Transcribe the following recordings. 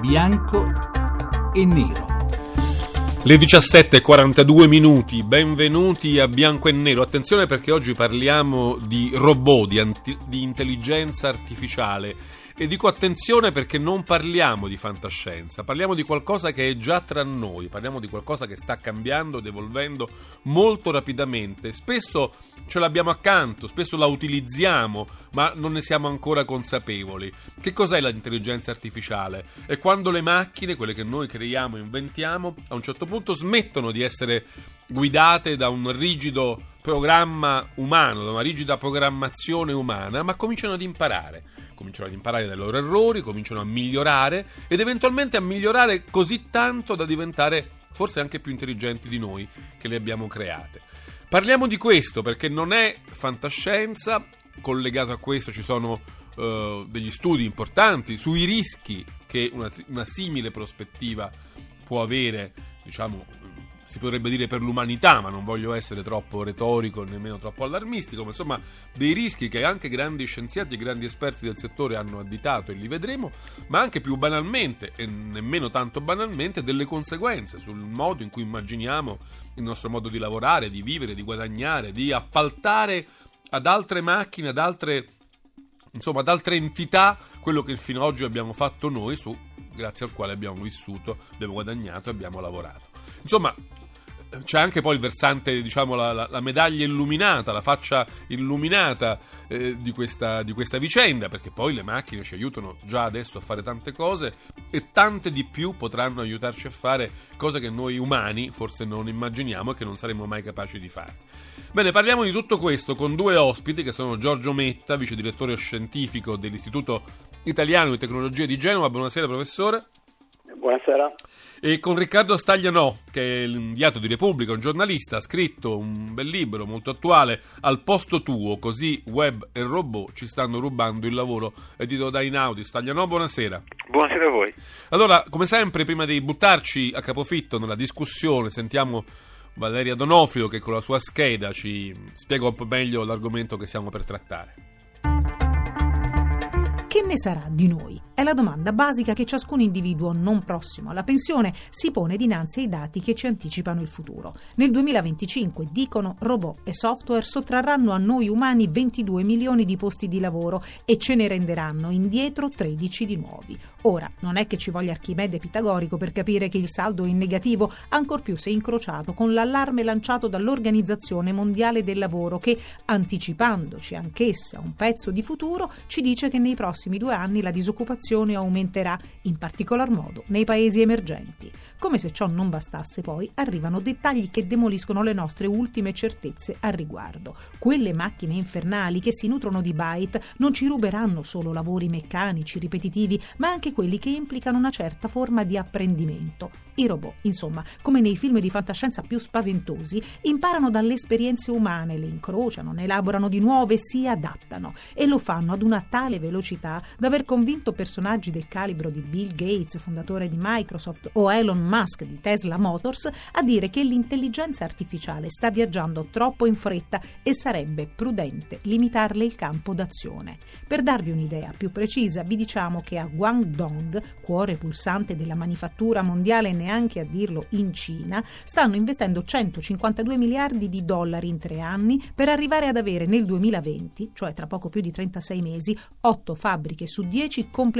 bianco e nero. Le 17.42 minuti, benvenuti a Bianco e Nero. Attenzione perché oggi parliamo di robot, di, anti- di intelligenza artificiale e dico attenzione perché non parliamo di fantascienza, parliamo di qualcosa che è già tra noi, parliamo di qualcosa che sta cambiando ed evolvendo molto rapidamente. Spesso ce l'abbiamo accanto, spesso la utilizziamo, ma non ne siamo ancora consapevoli. Che cos'è l'intelligenza artificiale? È quando le macchine, quelle che noi creiamo e inventiamo, a un certo punto smettono di essere guidate da un rigido programma umano, da una rigida programmazione umana, ma cominciano ad imparare. Cominciano ad imparare dai loro errori, cominciano a migliorare ed eventualmente a migliorare così tanto da diventare forse anche più intelligenti di noi che le abbiamo create. Parliamo di questo perché non è fantascienza, collegato a questo ci sono uh, degli studi importanti sui rischi che una, una simile prospettiva può avere, diciamo, si potrebbe dire per l'umanità, ma non voglio essere troppo retorico nemmeno troppo allarmistico, ma insomma dei rischi che anche grandi scienziati e grandi esperti del settore hanno additato e li vedremo, ma anche più banalmente e nemmeno tanto banalmente delle conseguenze sul modo in cui immaginiamo il nostro modo di lavorare, di vivere, di guadagnare, di appaltare ad altre macchine, ad altre insomma ad altre entità quello che fino ad oggi abbiamo fatto noi su, grazie al quale abbiamo vissuto, abbiamo guadagnato e abbiamo lavorato. Insomma, c'è anche poi il versante, diciamo, la, la, la medaglia illuminata, la faccia illuminata eh, di, questa, di, questa, vicenda, perché poi le macchine ci aiutano già adesso a fare tante cose e tante di più potranno aiutarci a fare cose che noi umani forse non immaginiamo e che non saremmo mai capaci di fare. Bene, parliamo di tutto questo con due ospiti che sono Giorgio Metta, vice direttore scientifico dell'Istituto Italiano di Tecnologia di Genova. Buonasera professore. Buonasera. E con Riccardo Staglianò, che è l'inviato di Repubblica, un giornalista, ha scritto un bel libro molto attuale, Al posto tuo, così web e robot ci stanno rubando il lavoro, edito da Inaudi. Staglianò, buonasera. Buonasera a voi. Allora, come sempre, prima di buttarci a capofitto nella discussione, sentiamo Valeria Donofrio che con la sua scheda ci spiega un po' meglio l'argomento che stiamo per trattare. Che ne sarà di noi? È la domanda basica che ciascun individuo non prossimo alla pensione si pone dinanzi ai dati che ci anticipano il futuro. Nel 2025, dicono, robot e software sottrarranno a noi umani 22 milioni di posti di lavoro e ce ne renderanno indietro 13 di nuovi. Ora, non è che ci voglia Archimede pitagorico per capire che il saldo è negativo, ancor più se incrociato con l'allarme lanciato dall'Organizzazione Mondiale del Lavoro che, anticipandoci anch'essa un pezzo di futuro, ci dice che nei prossimi due anni la disoccupazione aumenterà, in particolar modo nei paesi emergenti. Come se ciò non bastasse poi, arrivano dettagli che demoliscono le nostre ultime certezze al riguardo. Quelle macchine infernali che si nutrono di byte non ci ruberanno solo lavori meccanici, ripetitivi, ma anche quelli che implicano una certa forma di apprendimento. I robot, insomma, come nei film di fantascienza più spaventosi, imparano dalle esperienze umane, le incrociano, ne elaborano di nuove, si adattano e lo fanno ad una tale velocità da aver convinto personaggi del calibro di Bill Gates, fondatore di Microsoft, o Elon Musk di Tesla Motors a dire che l'intelligenza artificiale sta viaggiando troppo in fretta e sarebbe prudente limitarle il campo d'azione. Per darvi un'idea più precisa, vi diciamo che a Guangdong, cuore pulsante della manifattura mondiale neanche a dirlo in Cina, stanno investendo 152 miliardi di dollari in tre anni per arrivare ad avere nel 2020, cioè tra poco più di 36 mesi, 8 fabbriche su 10 completamente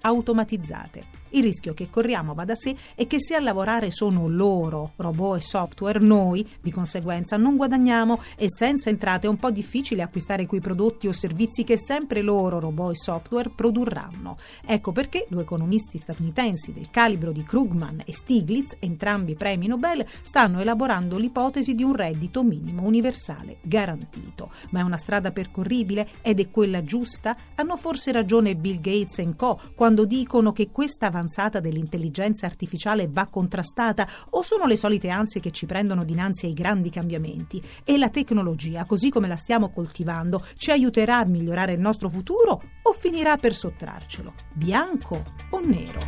automatizzate. Il rischio che corriamo va da sé è che se a lavorare sono loro, robot e software, noi, di conseguenza, non guadagniamo e senza entrate è un po' difficile acquistare quei prodotti o servizi che sempre loro, robot e software, produrranno. Ecco perché due economisti statunitensi del calibro di Krugman e Stiglitz, entrambi premi Nobel, stanno elaborando l'ipotesi di un reddito minimo universale garantito. Ma è una strada percorribile ed è quella giusta? Hanno forse ragione Bill Gates e Co. quando dicono che questa avanzata dell'intelligenza artificiale va contrastata o sono le solite ansie che ci prendono dinanzi ai grandi cambiamenti? E la tecnologia, così come la stiamo coltivando, ci aiuterà a migliorare il nostro futuro o finirà per sottrarcelo? Bianco o nero?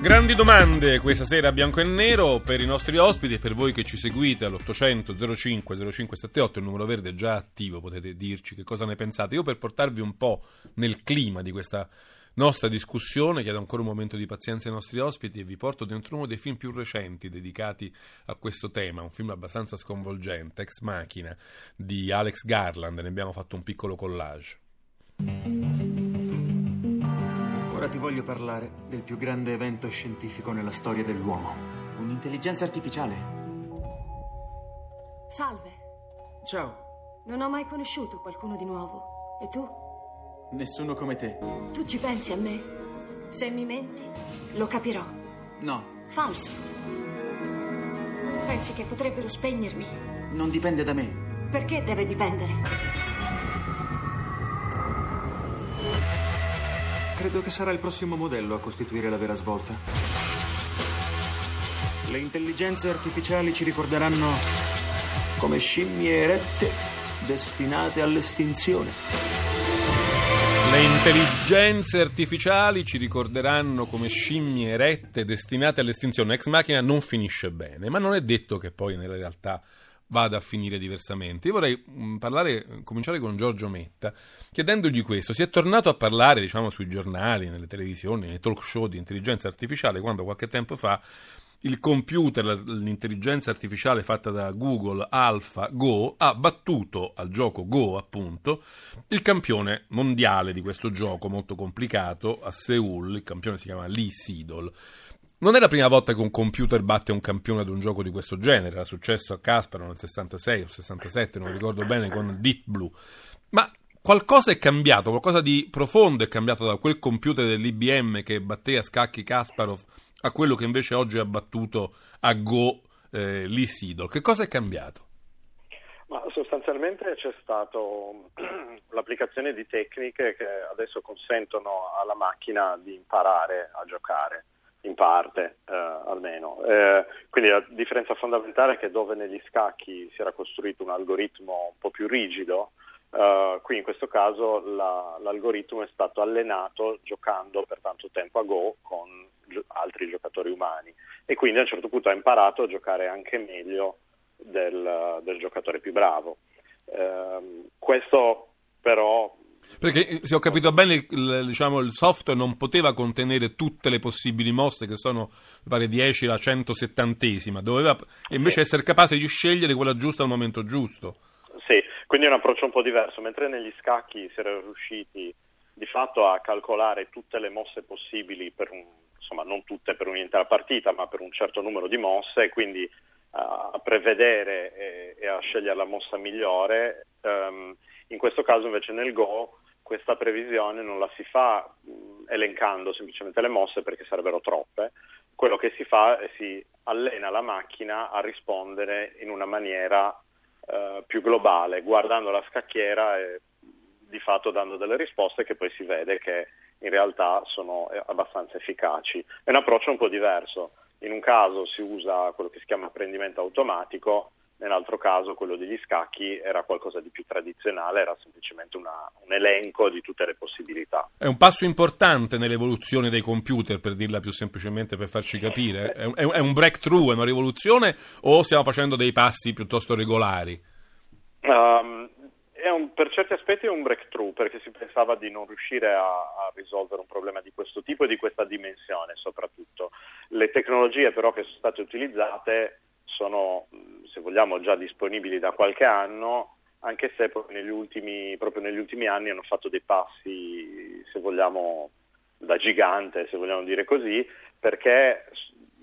Grandi domande questa sera bianco e nero per i nostri ospiti e per voi che ci seguite all'800 05 0578, il numero verde è già attivo, potete dirci che cosa ne pensate. Io per portarvi un po' nel clima di questa nostra discussione. Chiedo ancora un momento di pazienza ai nostri ospiti e vi porto dentro uno dei film più recenti dedicati a questo tema, un film abbastanza sconvolgente, Ex Machina di Alex Garland. Ne abbiamo fatto un piccolo collage. Ora ti voglio parlare del più grande evento scientifico nella storia dell'uomo. Un'intelligenza artificiale. Salve. Ciao, Non ho mai conosciuto qualcuno di nuovo. E tu? Nessuno come te. Tu ci pensi a me? Se mi menti, lo capirò. No, Falso. Pensi che potrebbero spegnermi? non dipende da me. Perché deve dipendere? Credo che sarà il prossimo modello a costituire la vera svolta. Le intelligenze artificiali ci ricorderanno come scimmie erette destinate all'estinzione. Le intelligenze artificiali ci ricorderanno come scimmie erette destinate all'estinzione. Ex Machina non finisce bene, ma non è detto che poi nella realtà vada a finire diversamente. Io vorrei mh, parlare, cominciare con Giorgio Metta, chiedendogli questo. Si è tornato a parlare, diciamo, sui giornali, nelle televisioni, nei talk show di intelligenza artificiale, quando qualche tempo fa il computer, l'intelligenza artificiale fatta da Google, AlphaGo, ha battuto al gioco Go, appunto, il campione mondiale di questo gioco molto complicato a Seoul. Il campione si chiama Lee Sedol. Non è la prima volta che un computer batte un campione ad un gioco di questo genere, era successo a Kasparov nel 66 o 67, non ricordo bene, con Deep Blue. Ma qualcosa è cambiato, qualcosa di profondo è cambiato da quel computer dell'IBM che batté a scacchi Kasparov a quello che invece oggi ha battuto a Go eh, Lee Sedol. Che cosa è cambiato? Ma sostanzialmente c'è stato l'applicazione di tecniche che adesso consentono alla macchina di imparare a giocare, in parte eh, almeno. Eh, quindi la differenza fondamentale è che dove negli scacchi si era costruito un algoritmo un po' più rigido, eh, qui in questo caso la- l'algoritmo è stato allenato giocando per tanto tempo a Go con gio- altri giocatori umani e quindi a un certo punto ha imparato a giocare anche meglio del, del giocatore più bravo. Ehm, questo però Perché eh, se ho capito bene, il, diciamo, il software non poteva contenere tutte le possibili mosse, che sono pare 10 la 170esima, doveva invece essere capace di scegliere quella giusta al momento giusto. Quindi è un approccio un po' diverso, mentre negli scacchi si era riusciti di fatto a calcolare tutte le mosse possibili un, insomma non tutte per un'intera partita, ma per un certo numero di mosse, e quindi a prevedere e, e a scegliere la mossa migliore. Ehm, in questo caso invece nel Go questa previsione non la si fa elencando semplicemente le mosse perché sarebbero troppe. Quello che si fa è si allena la macchina a rispondere in una maniera eh, più globale, guardando la scacchiera e di fatto dando delle risposte che poi si vede che in realtà sono eh, abbastanza efficaci. È un approccio un po' diverso. In un caso si usa quello che si chiama apprendimento automatico, nell'altro caso quello degli scacchi era qualcosa di più tradizionale, era semplicemente una- un elenco di tutte le possibilità. È un passo importante nell'evoluzione dei computer, per dirla più semplicemente per farci capire. È un, è un breakthrough, è una rivoluzione o stiamo facendo dei passi piuttosto regolari? Um, è un- per certi aspetti è un breakthrough perché si pensava di non riuscire a, a risolvere un problema di questo tipo e di questa dimensione soprattutto. Le tecnologie però che sono state utilizzate sono, se vogliamo, già disponibili da qualche anno, anche se poi negli ultimi, proprio negli ultimi anni hanno fatto dei passi, se vogliamo, da gigante, se vogliamo dire così, perché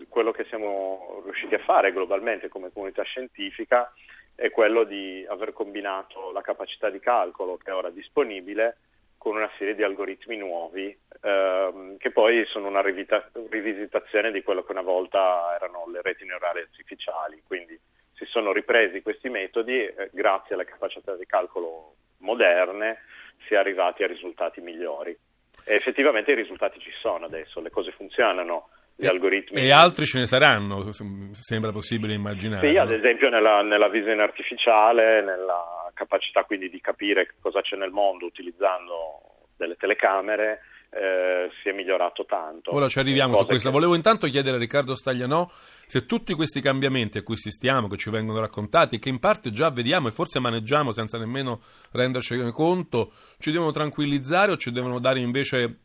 quello che siamo riusciti a fare globalmente come comunità scientifica è quello di aver combinato la capacità di calcolo che è ora disponibile con una serie di algoritmi nuovi ehm, che poi sono una rivita- rivisitazione di quello che una volta erano le reti neurali artificiali, quindi si sono ripresi questi metodi eh, grazie alle capacità di calcolo moderne si è arrivati a risultati migliori. E effettivamente i risultati ci sono adesso, le cose funzionano, gli E- algoritmi. E altri ce ne saranno, sem- sembra possibile immaginare. Sì, ad esempio nella, nella visione artificiale, nella capacità quindi di capire cosa c'è nel mondo utilizzando delle telecamere, eh, si è migliorato tanto. Ora ci arriviamo su questo. che- Volevo intanto chiedere a Riccardo Staglianò se tutti questi cambiamenti a cui assistiamo, che ci vengono raccontati, che in parte già vediamo e forse maneggiamo senza nemmeno rendercene conto, ci devono tranquillizzare o ci devono dare invece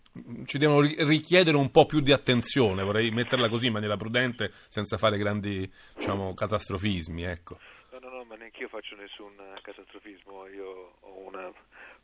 ci devono richiedere un po' più di attenzione, vorrei metterla così in maniera prudente, senza fare grandi diciamo, catastrofismi. Ecco. Ma neanche io faccio nessun catastrofismo, io ho una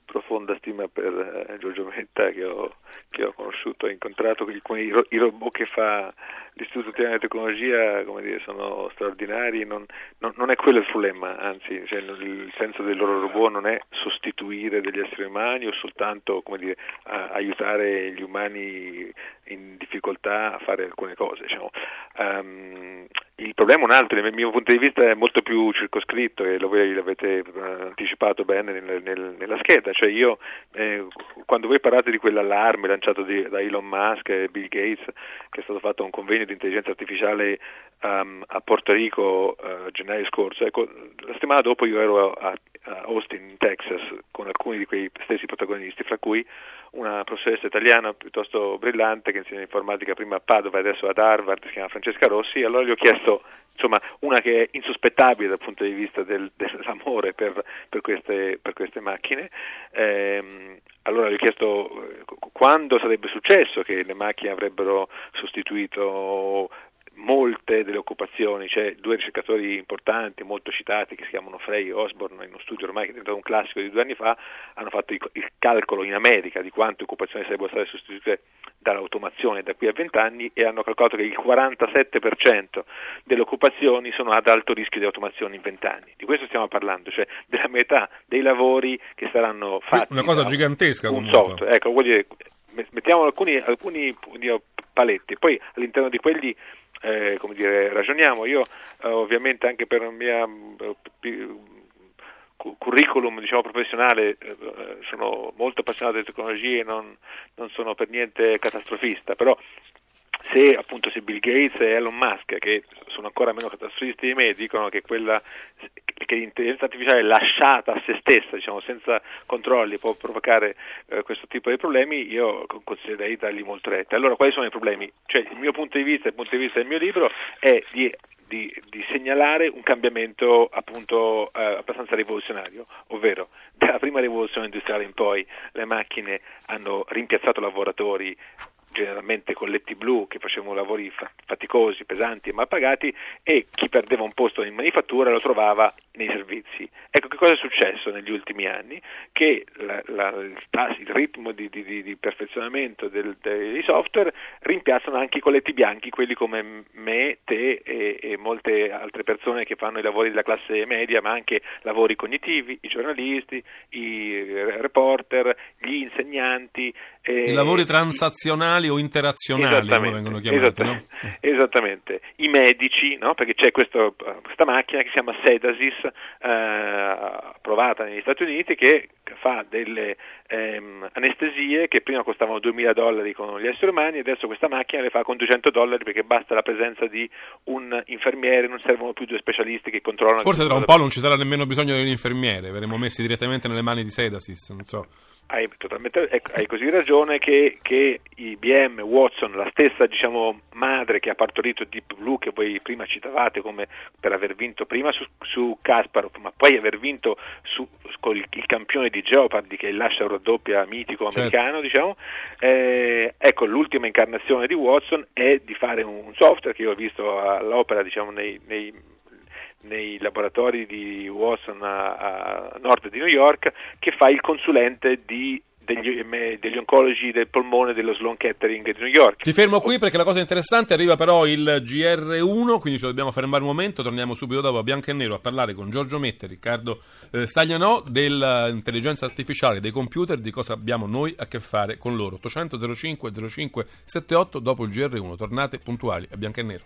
profonda stima per eh, Giorgio Metta che ho, che ho conosciuto, ho incontrato i, i, robot che fa l'Istituto di Tecnologia dire, sono straordinari, non, non, non, è quello il problema, anzi cioè, il senso del loro robot non è sostituire degli esseri umani o soltanto dire, aiutare gli umani in difficoltà a fare alcune cose. Diciamo. Um, il problema è un altro, dal mio punto di vista è molto più circoscritto e lo l'avete eh, anticipato bene nel, nel, nella scheda, cioè io eh, quando voi parlate di quell'allarme lanciato di, da Elon Musk e Bill Gates che è stato fatto un convegno di intelligenza artificiale um, a Porto Rico uh, gennaio scorso, ecco, la settimana dopo io ero a, a Austin, Texas, con alcuni di quei stessi protagonisti, fra cui una professoressa italiana piuttosto brillante che insegna informatica prima a Padova e adesso ad Harvard, si chiama Francesca Rossi, allora gli ho chiesto, insomma, una che è insospettabile dal punto di vista del, dell'amore per, per, queste, per, queste, macchine, ehm, allora gli ho chiesto eh, quando sarebbe successo che le macchine avrebbero sostituito delle occupazioni, c'è due ricercatori importanti, molto citati, che si chiamano Frey e Osborne, in uno studio ormai che è diventato un classico di due anni fa, hanno fatto il calcolo in America di quante occupazioni sarebbero state sostituite dall'automazione da qui a 20 anni e hanno calcolato che il 47% delle occupazioni sono ad alto rischio di automazione in 20 anni. Di questo stiamo parlando, cioè della metà dei lavori che saranno fatti. Una cosa gigantesca un comunque. software. Ecco, voglio dire, mettiamo alcuni, alcuni paletti, poi all'interno di quelli eh, come dire, ragioniamo. Io eh, ovviamente anche per il mio eh, curriculum diciamo, professionale eh, sono molto appassionato di tecnologie non, non sono per niente catastrofista, però se appunto se Bill Gates e Elon Musk, che sono ancora meno catastrofisti di me, dicono che, quella, che l'intelligenza artificiale lasciata a se stessa, diciamo, senza controlli, può provocare eh, questo tipo di problemi, io consiglierei dargli molto retta. Allora, quali sono i problemi? Cioè, il mio punto di vista, il punto di vista del mio libro è di di, di, segnalare un cambiamento appunto eh, abbastanza rivoluzionario, ovvero dalla prima rivoluzione industriale in poi le macchine hanno rimpiazzato lavoratori generalmente colletti blu che facevano lavori faticosi, pesanti e mal pagati e chi perdeva un posto in manifattura lo trovava nei servizi. Ecco che cosa è successo negli ultimi anni? Che la, la, il, ritmo di, di, di perfezionamento del, dei software rimpiazzano anche i colletti bianchi, quelli come me, te e, e, molte altre persone che fanno i lavori della classe media, ma anche lavori cognitivi, i giornalisti, i reporter, gli insegnanti. Eh, I lavori transazionali o interazionali come vengono chiamati. Esattamente, no? esattamente. i medici, no? perché c'è questo, questa macchina che si chiama Sedasis, eh, approvata negli Stati Uniti, che fa delle ehm, anestesie che prima costavano 2000 dollari con gli esseri umani e adesso questa macchina le fa con 200 dollari perché basta la presenza di un infermiere, non servono più due specialisti che controllano. Forse tra un po' non ci sarà nemmeno bisogno di un infermiere, verremo messi direttamente nelle mani di Sedasis, non so. Hai, ecco, hai così ragione che, che, IBM, Watson, la stessa diciamo, madre che ha partorito Deep Blue che voi prima citavate come per aver vinto prima su, su Kasparov ma poi aver vinto su, con il, il, campione di Jeopardy che è il lascia raddoppia mitico certo. americano certo. diciamo, eh, ecco l'ultima incarnazione di Watson è di fare un software che io ho visto all'opera diciamo, nei, nei nei laboratori di Watson a, a, nord di New York che fa il consulente di degli, degli, oncologi del polmone dello Sloan Kettering di New York. Ti fermo qui perché la cosa interessante arriva però il GR1, quindi ci dobbiamo fermare un momento, torniamo subito dopo a Bianco e Nero a parlare con Giorgio Mette, Riccardo eh, Staglianò dell'intelligenza artificiale, dei computer, di cosa abbiamo noi a che fare con loro. 800 05 05 78 dopo il GR1, tornate puntuali a Bianco e Nero.